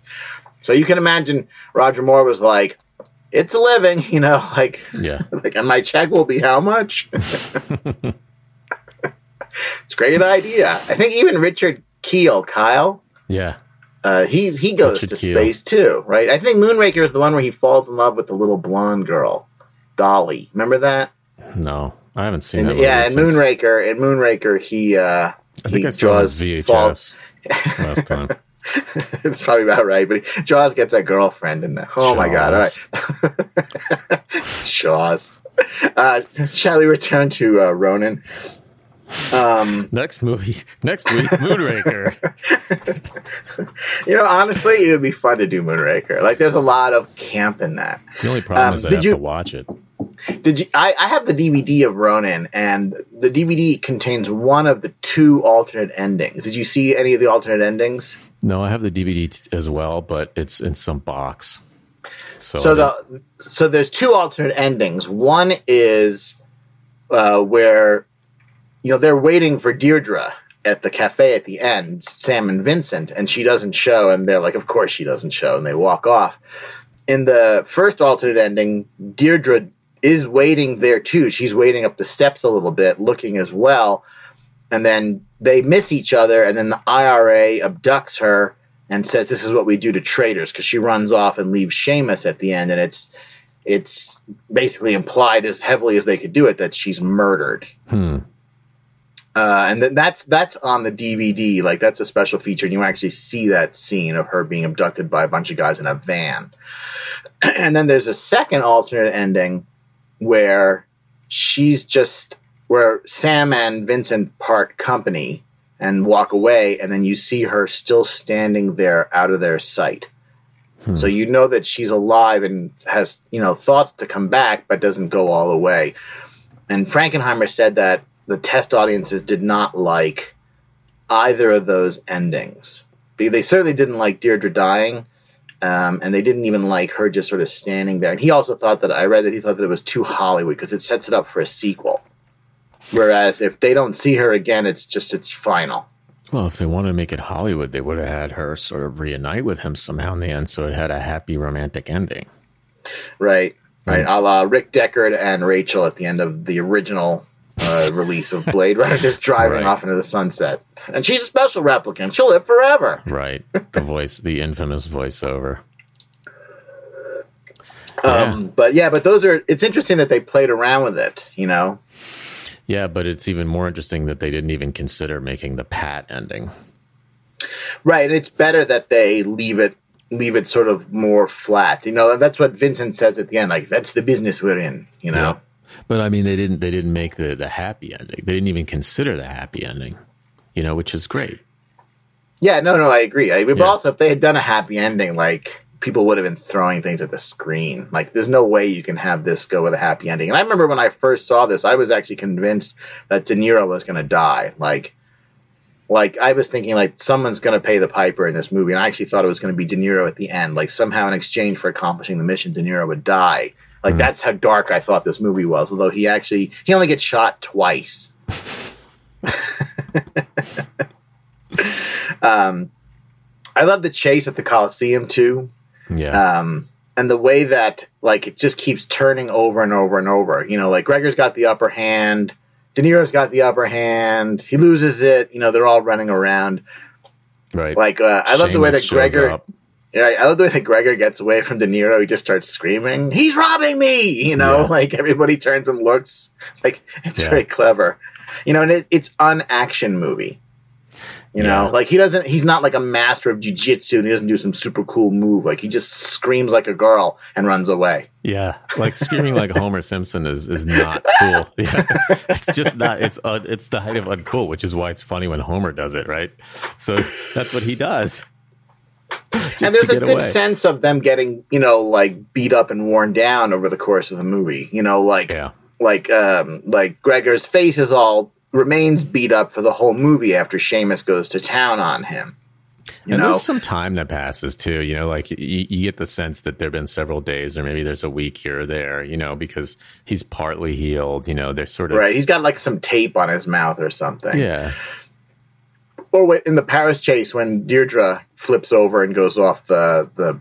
So you can imagine Roger Moore was like, It's a living, you know, like yeah, like and my check will be how much? it's a great idea. I think even Richard Kiel, Kyle, yeah, uh, he's he goes Richard to Kiel. space too, right? I think Moonraker is the one where he falls in love with the little blonde girl, Dolly. Remember that? no, I haven't seen And, that. Yeah, in since- Moonraker, in Moonraker, he uh, I think he I saw draws falls- VHS last time. it's probably about right, but Jaws gets a girlfriend in there. Oh my god! All right, Jaws. Jaws. Uh, shall we return to uh, Ronin? Um, Next movie, next week, Moonraker. you know, honestly, it would be fun to do Moonraker. Like, there's a lot of camp in that. The only problem Um, is I have you- to watch it. Did you? I, I have the DVD of Ronin, and the DVD contains one of the two alternate endings. Did you see any of the alternate endings? No, I have the DVD t- as well, but it's in some box. So, So the so there's two alternate endings. One is uh, where you know they're waiting for Deirdre at the cafe at the end, Sam and Vincent, and she doesn't show, and they're like, "Of course she doesn't show," and they walk off. In the first alternate ending, Deirdre is waiting there too. She's waiting up the steps a little bit, looking as well, and then they miss each other, and then the IRA abducts her and says, "This is what we do to traitors," because she runs off and leaves Seamus at the end, and it's it's basically implied as heavily as they could do it that she's murdered. hmm. Uh, and then that's that's on the DVD. Like that's a special feature, and you actually see that scene of her being abducted by a bunch of guys in a van. and then there's a second alternate ending where she's just where Sam and Vincent part company and walk away, and then you see her still standing there out of their sight. Hmm. So you know that she's alive and has you know thoughts to come back, but doesn't go all the way. And Frankenheimer said that the test audiences did not like either of those endings. They certainly didn't like Deirdre dying, um, and they didn't even like her just sort of standing there. And he also thought that I read that he thought that it was too Hollywood because it sets it up for a sequel. Whereas if they don't see her again, it's just it's final. Well, if they wanted to make it Hollywood, they would have had her sort of reunite with him somehow in the end, so it had a happy romantic ending. Right, right. Mm. A la Rick Deckard and Rachel at the end of the original uh, release of Blade Runner, just driving right. off into the sunset. And she's a special replicant; she'll live forever. Right. The voice, the infamous voiceover. Um, yeah. But yeah, but those are. It's interesting that they played around with it. You know, yeah, but it's even more interesting that they didn't even consider making the Pat ending. Right, and it's better that they leave it leave it sort of more flat. You know, and that's what Vincent says at the end. Like that's the business we're in. You know. Yeah. But I mean, they didn't they didn't make the the happy ending. They didn't even consider the happy ending. You know, which is great. Yeah, no, no, I agree. I, but yeah. also, if they had done a happy ending, like people would have been throwing things at the screen. Like, there's no way you can have this go with a happy ending. And I remember when I first saw this, I was actually convinced that De Niro was going to die. Like, like I was thinking, like someone's going to pay the piper in this movie, and I actually thought it was going to be De Niro at the end. Like somehow, in exchange for accomplishing the mission, De Niro would die. Like mm. that's how dark I thought this movie was. Although he actually he only gets shot twice. um, I love the chase at the Coliseum too. Yeah. Um, and the way that like it just keeps turning over and over and over. You know, like Gregor's got the upper hand, De Niro's got the upper hand. He loses it. You know, they're all running around. Right. Like uh, I love the way that Gregor. Yeah, I love the way that Gregor gets away from De Niro. He just starts screaming, "He's robbing me!" You know, yeah. like everybody turns and looks. Like it's yeah. very clever. You know, and it, it's an action movie. You know, like he doesn't, he's not like a master of jujitsu and he doesn't do some super cool move. Like he just screams like a girl and runs away. Yeah. Like screaming like Homer Simpson is, is not cool. Yeah. It's just not, it's, uh, it's the height of uncool, which is why it's funny when Homer does it, right? So that's what he does. and there's a good away. sense of them getting, you know, like beat up and worn down over the course of the movie. You know, like, yeah. like, um, like Gregor's face is all remains beat up for the whole movie after Seamus goes to town on him. You and know? there's some time that passes too. You know, like you, you get the sense that there've been several days, or maybe there's a week here or there. You know, because he's partly healed. You know, there's sort of right. He's got like some tape on his mouth or something. Yeah. Or in the Paris chase when Deirdre flips over and goes off the the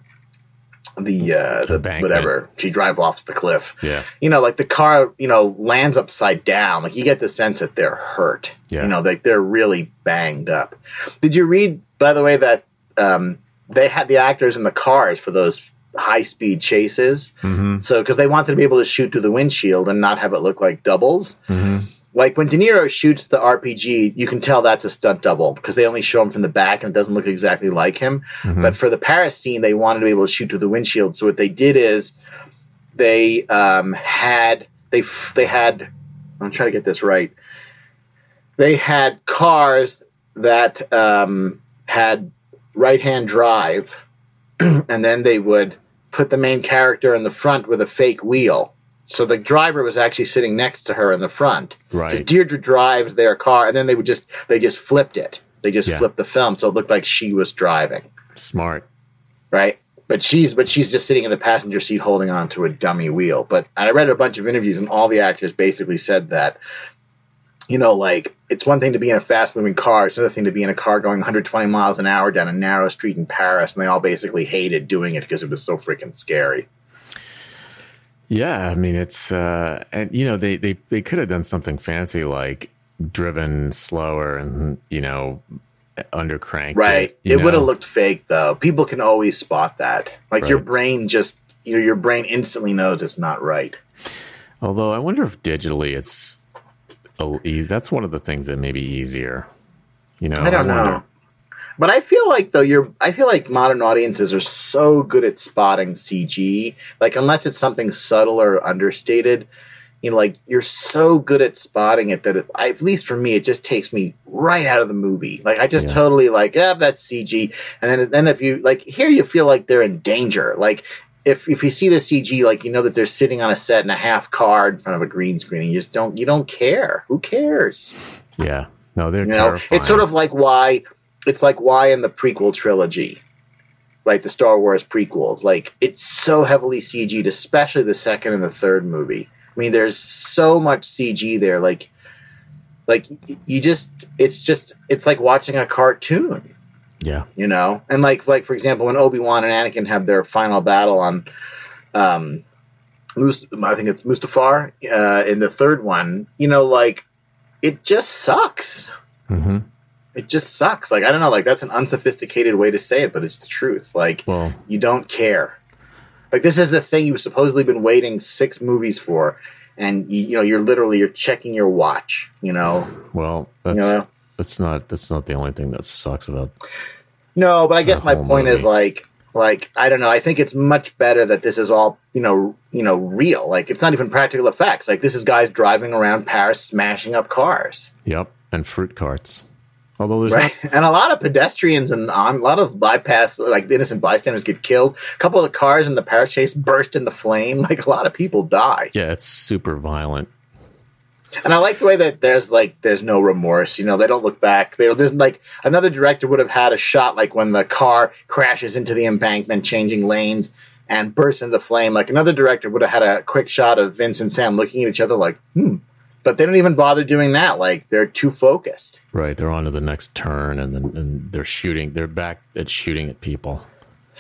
the uh the, the whatever. She drive off the cliff. Yeah. You know like the car you know lands upside down. Like you get the sense that they're hurt. Yeah. you know like they're really banged up. Did you read by the way that um they had the actors in the cars for those high speed chases? Mm-hmm. so because they wanted to be able to shoot through the windshield and not have it look like doubles. Mm-hmm like when De Niro shoots the RPG, you can tell that's a stunt double because they only show him from the back and it doesn't look exactly like him. Mm-hmm. But for the Paris scene, they wanted to be able to shoot through the windshield. So what they did is they um, had they they had I'm trying to get this right. They had cars that um, had right hand drive, and then they would put the main character in the front with a fake wheel so the driver was actually sitting next to her in the front. Right. Deirdre drives their car, and then they would just they just flipped it. They just yeah. flipped the film, so it looked like she was driving. Smart. Right. But she's but she's just sitting in the passenger seat holding on to a dummy wheel. But I read a bunch of interviews, and all the actors basically said that, you know, like it's one thing to be in a fast moving car; it's another thing to be in a car going 120 miles an hour down a narrow street in Paris, and they all basically hated doing it because it was so freaking scary. Yeah, I mean it's uh and you know they they they could have done something fancy like driven slower and you know under crank. Right. It, it would have looked fake though. People can always spot that. Like right. your brain just you know your brain instantly knows it's not right. Although I wonder if digitally it's. That's one of the things that may be easier. You know, I don't I know. But I feel like though you're I feel like modern audiences are so good at spotting CG. Like unless it's something subtle or understated, you know, like you're so good at spotting it that it, at least for me, it just takes me right out of the movie. Like I just yeah. totally like, yeah, that's CG. And then then if you like here, you feel like they're in danger. Like if if you see the CG, like you know that they're sitting on a set in a half car in front of a green screen, and you just don't you don't care. Who cares? Yeah, no, they're you know. It's sort of like why it's like why in the prequel trilogy, right? The Star Wars prequels, like it's so heavily CG'd, especially the second and the third movie. I mean, there's so much CG there, like, like you just, it's just, it's like watching a cartoon, Yeah. you know. And like, like for example, when Obi Wan and Anakin have their final battle on, um, I think it's Mustafar uh, in the third one, you know, like it just sucks hmm it just sucks. Like I don't know, like that's an unsophisticated way to say it, but it's the truth. Like Well, you don't care. Like this is the thing you've supposedly been waiting six movies for, and you, you know you're literally you're checking your watch. You know, well, that's know? that's not that's not the only thing that sucks about. no, but I guess my point is like like I don't know. I think it's much better that this is all you know you know real. Like it's not even practical effects. Like this is guys driving around Paris smashing up cars. Yep, and fruit carts. Although there's right? And a lot of pedestrians and um, a lot of bypass, like innocent bystanders, get killed. A couple of the cars in the Paris chase burst into flame. Like a lot of people die. Yeah, it's super violent. And I like the way that there's like there's no remorse. You know, they don't look back. They, there's like another director would have had a shot like when the car crashes into the embankment, changing lanes and bursts into flame. Like another director would have had a quick shot of Vince and Sam looking at each other like, hmm. But they don't even bother doing that. Like they're too focused. Right, they're on to the next turn, and then and they're shooting. They're back at shooting at people.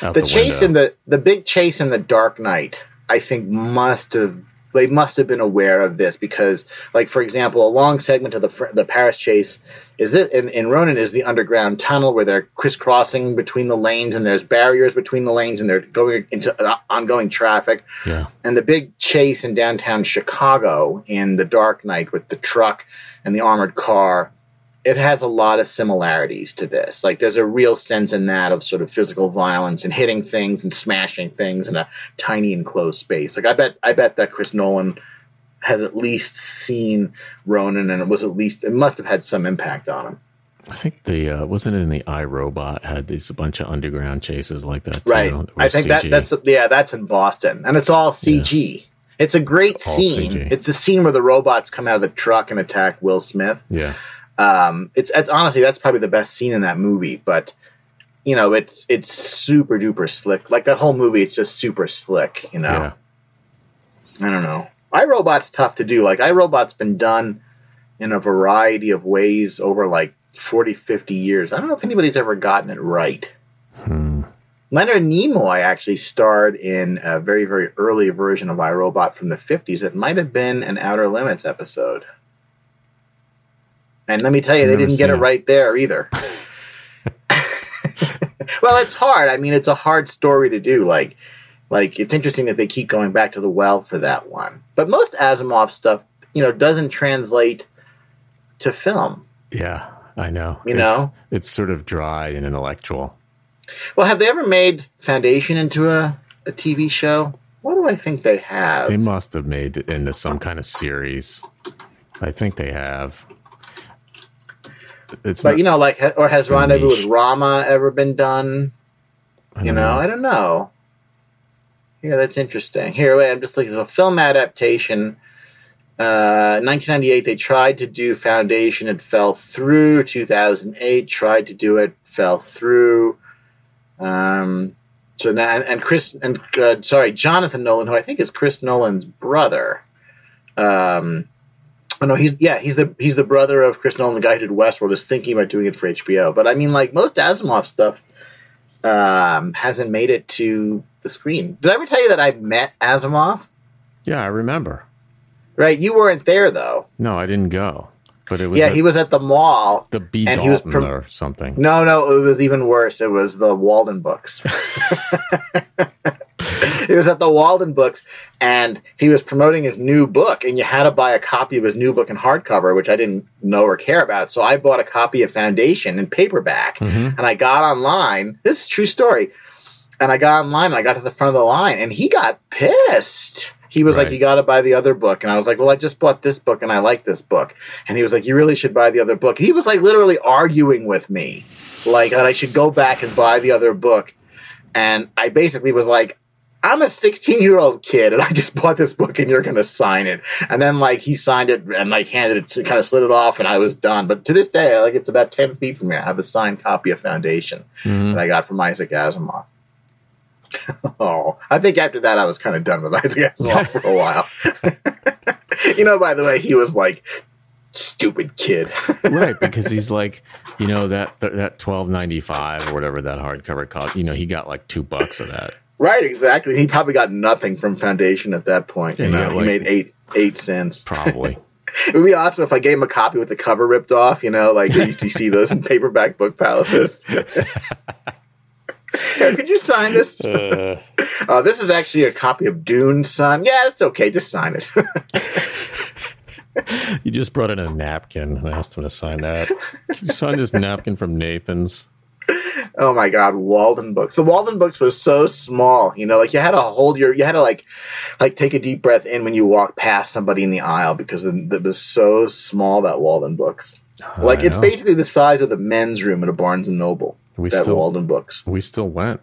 The, the, chase window. in the the big chase in the Dark Knight, I think must have they must have been aware of this because, like for example, a long segment of the the Paris chase is it in, in Ronin is the underground tunnel where they're crisscrossing between the lanes and there's barriers between the lanes and they're going into uh, ongoing traffic. yeah, And the big chase in downtown Chicago in The Dark Knight with the truck and the armored car, it has a lot of similarities to this. Like there's a real sense in that of sort of physical violence and hitting things and smashing things in a tiny enclosed space. Like I bet I bet that Chris Nolan has at least seen Ronin and it was at least it must have had some impact on him. I think the uh, wasn't it in the iRobot had these a bunch of underground chases like that. Too, Right. I think that that's yeah, that's in Boston, and it's all CG. It's a great It's scene. CG. It's a scene where the robots come out of the truck and attack Will Smith. yeah, Um, it's, it's honestly that's probably the best scene in that movie, but you know it's it's super duper slick. Like that whole movie, it's just super slick. You know, yeah. I don't know. iRobot's tough to do. Like iRobot's been done in a variety of ways over like 40, 50 years. I don't know if anybody's ever gotten it right. Hmm. Leonard Nimoy actually starred in a very, very early version of iRobot from the 50s. It might have been an Outer Limits episode. And let me tell you, I've they didn't get it it. right there either. well, it's hard. I mean, it's a hard story to do. Like, like it's interesting that they keep going back to the well for that one. But most Asimov stuff, you know, doesn't translate to film. Yeah, I know. You It's- know? it's sort of dry and intellectual. Well, have they ever made Foundation into a, a TV show? What do I think they have? They must have made it into some kind of series. I think they have. It's But not, you know, like, or has Rendezvous with Rama ever been done? You don't know, I don't know. Yeah, that's interesting. Here, wait, I'm just looking at a film adaptation. Uh, 1998, they tried to do Foundation, it fell through. 2008, tried to do it, fell through. Um, so now, and, and Chris, and uh, sorry, Jonathan Nolan, who I think is Chris Nolan's brother. Um, oh no, he's yeah, he's the he's the brother of Chris Nolan, the guy who did Westworld, is thinking about doing it for HBO. But I mean, like most Asimov stuff, um, hasn't made it to the screen. Did I ever tell you that I met Asimov? Yeah, I remember. Right, you weren't there though. No, I didn't go, but it was yeah, at he was at the mall. the B and he was Dalton prom- or something. No, no, it was even worse. It was the Walden books. it was at the Walden books, and he was promoting his new book, and you had to buy a copy of his new book in hardcover, which I didn't know or care about. So I bought a copy of Foundation in paperback, Mhm. and I got online. This is a true story. And I got online, and I got to the front of the line, and he got pissed. He was like, "You got to buy the other book," and I was like, "Well, I just bought this book, and I like this book." And he was like, "You really should buy the other book." He was like literally arguing with me, like that I should go back and buy the other book. And I basically was like, I'm a 16 year old kid and I just bought this book and you're going to sign it. And then like he signed it and like handed it to kind of slid it off and I was done. But to this day, like it's about 10 feet from here. I have a signed copy of Foundation Mhm. that I got from Isaac Asimov. oh, I think after that I was kind of done with Isaac Asimov for a while. you know, by the way, he was like stupid kid. right because he's like you know that that 12.95 or whatever that hardcover cost you know he got like two bucks of that right, exactly. He probably got nothing from Foundation at that point. You know, yeah, he made eight eight cents. probably It would be awesome if I gave him a copy with the cover ripped off. You know, like you used to see those in paperback book palaces. Here, could you sign this? uh, Uh, this is actually a copy of Dune, son. Yeah, it's okay. Just sign it. you just brought in a napkin and asked him to sign that Can you sign this napkin from nathan's oh my God, Walden books. The Walden books were so small. You know, like you had to hold your, you had to like, like take a deep breath in when you walk past somebody in the aisle because it, was so small. That Walden books. Like I it's basically the size of the men's room at a Barnes and Noble. we that still Walden books. we still went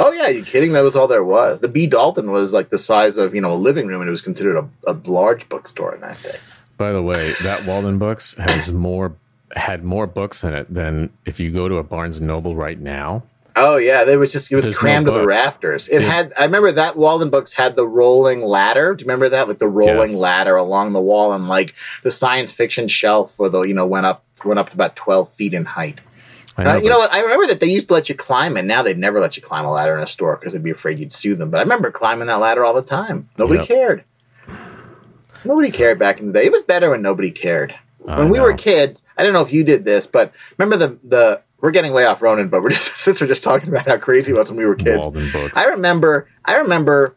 Oh yeah, you kidding? That was all there was. The B Dalton was like the size of you know a living room, and it was considered a, a large bookstore in that day. By the way, that Walden Books has more had more books in it than if you go to a Barnes Noble right now. Oh yeah, there was just it was There's no crammed to the rafters. It Yeah. had. I remember that Walden Books had the rolling ladder. Do you remember that? Like the rolling Yes. ladder along the wall, and like the science fiction shelf, for the you know went up went up to about twelve feet in height. I Uh, you know what? I remember that they used to let you climb it. Now they'd never let you climb a ladder in a store because they'd be afraid you'd sue them. But I remember climbing that ladder all the time. Nobody Yep. cared. Nobody cared back in the day. It was better when nobody cared. I when we were kids, I don't know if you did this, but remember the the we're getting way off Ronin, but we're just since we're just talking about how crazy it was when we were kids. I remember I remember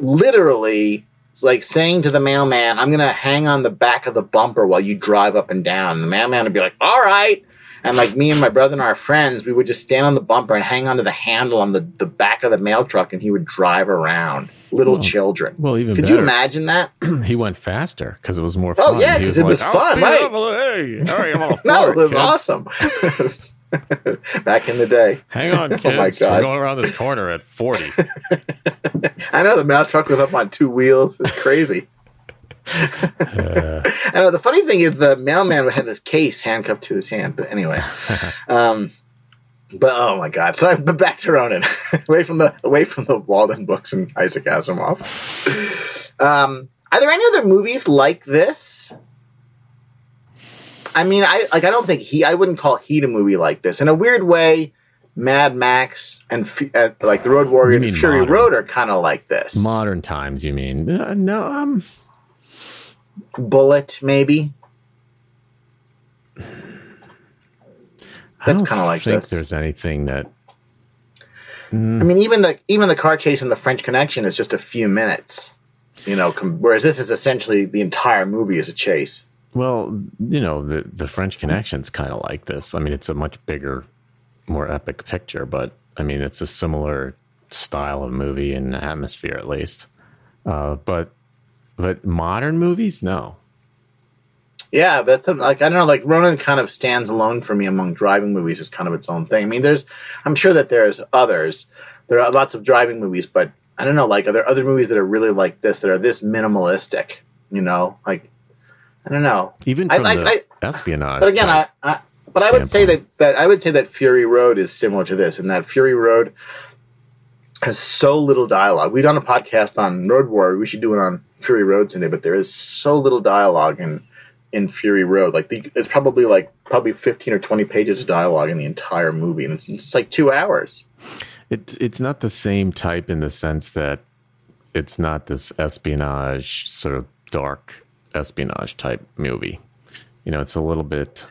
literally like saying to the mailman, I'm gonna hang on the back of the bumper while you drive up and down. And the mailman would be like, All right. And like me and my brother and our friends, we would just stand on the bumper and hang onto the handle on the, the back of the mail truck and he would drive around. Little Oh. children. well, even Could better. you imagine that? he went faster because it was more fun. Oh, fun. yeah, he 'cause it was "I'll fun, right. up Hey, hurry, I'm on No, it was kids. awesome. Back in the day. Hang on, Oh, my kids. We're going around this corner at 40. I know the mail truck was up on two wheels. It's crazy. Uh, I know the funny thing is the mailman had this case handcuffed to his hand. But anyway, um, but oh my god! So but back to Ronin, away from the away from the Walden books and Isaac Asimov. Um, are there any other movies like this? I mean, I like. I don't think he. I wouldn't call Heat a movie like this. In a weird way, Mad Max and uh, like the Road Warrior and Fury modern. Road are kind of like this. modern times, you mean? Uh, no, um, Bullitt, maybe. That's don't kinda like think this. there's anything that. I mean, even the even the car chase in the French Connection is just a few minutes, you know. Com- whereas this is essentially the entire movie is a chase. Well, you know, the the French Connection's kind of like this. I mean, it's a much bigger, more epic picture, but I mean, it's a similar style of movie and atmosphere, at least. Uh, but but modern movies, no. Yeah, that's a, like I don't know. Like Ronin kind of stands alone for me among driving movies as kind of its own thing. I mean, there's I'm sure that there's others. There are lots of driving movies, but I don't know. Like, are there other movies that are really like this that are this minimalistic? You know, like I don't know. Even I- from I- the I- espionage. But again. I, I but I would say that, that I would say that Fury Road is similar to this, and that Fury Road has so little dialogue. We've done a podcast on Road War. We should do it on Fury Road someday. But there is so little dialogue in in Fury Road. Like the, it's probably like probably fifteen or twenty pages of dialogue in the entire movie, and it's, it's like two hours. It, it's not the same type in the sense that it's not this espionage, sort of dark espionage type movie. You know, it's a little bit,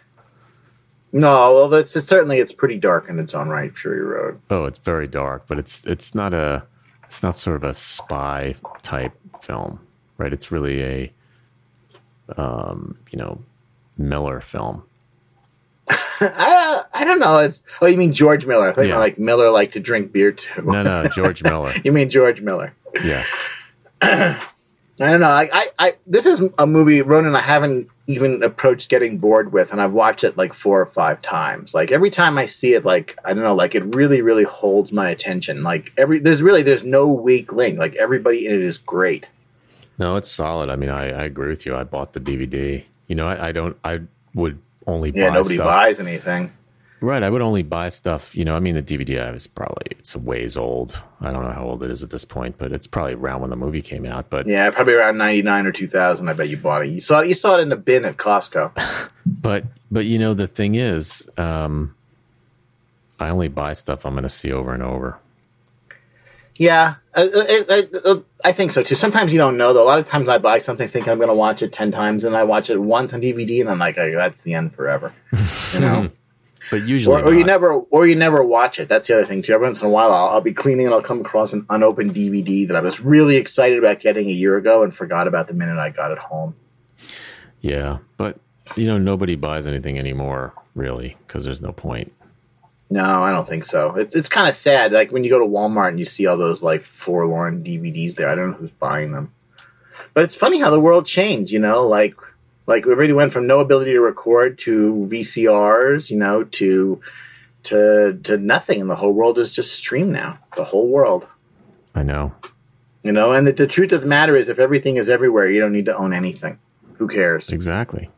No, well, that's it's, certainly it's pretty dark in its own right. Fury Road. oh, it's very dark, but it's it's not a it's not sort of a spy type film, right? It's really a um, you know, Miller film. I I don't know. It's oh, you mean George Miller? I think Yeah. like Miller liked to drink beer too. No, no, George Miller. you mean George Miller? Yeah. I don't know. I, I, I, this is a movie, Ronin. I haven't even approached getting bored with, and I've watched it like four or five times. Like every time I see it, like I don't know, like it really, really holds my attention. Like every, there's really, there's no weak link. Like everybody in it is great. No, it's solid. I mean, I, I agree with you. I bought the DVD. You know, I, I don't. I would only yeah. buy Nobody stuff. buys anything. Right. I would only buy stuff. You know, I mean, the DVD I was probably it's a ways old. I don't know how old it is at this point, but it's probably around when the movie came out. But Yeah, probably around ninety nine or two thousand. I bet you bought it. You saw it. You saw it in the bin at Costco. but but you know the thing is, um, I only buy stuff I'm going to see over and over. Yeah, uh, uh, uh, I think so too. Sometimes you don't know though. A lot of times I buy something thinking I'm going to watch it ten times, and I watch it once on DVD, and I'm like, oh, that's the end forever. You know, But usually, or, or you never, or you never watch it. That's the other thing too. Every once in a while, I'll, I'll be cleaning and I'll come across an unopened DVD that I was really excited about getting a year ago and forgot about the minute I got it home. Yeah, but you know nobody buys anything anymore, really, because there's no point. No, I don't think so. It's it's kind of sad. Like when you go to Walmart and you see all those like forlorn DVDs there. I don't know who's buying them. But it's funny how the world changed. You know, like like we really went from no ability to record to VCRs. You know, to to to nothing, and the whole world is just stream now. The whole world. I know. You know, and the, the truth of the matter is, if everything is everywhere, you don't need to own anything. Who cares? Exactly.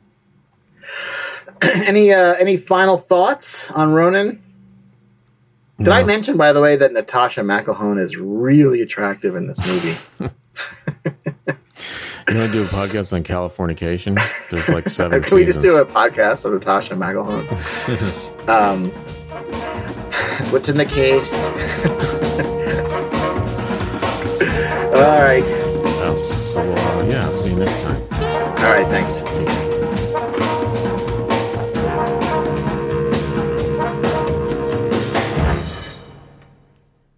any uh, any final thoughts on Ronin? Did I mention, by the way, that Natascha McElhone is really attractive in this movie? You want to do a podcast on Californication? There's like seven Can we just do a podcast on Natascha McElhone? um, what's in the case? All right. Uh, so uh, yeah, see you next time. All right. Thanks.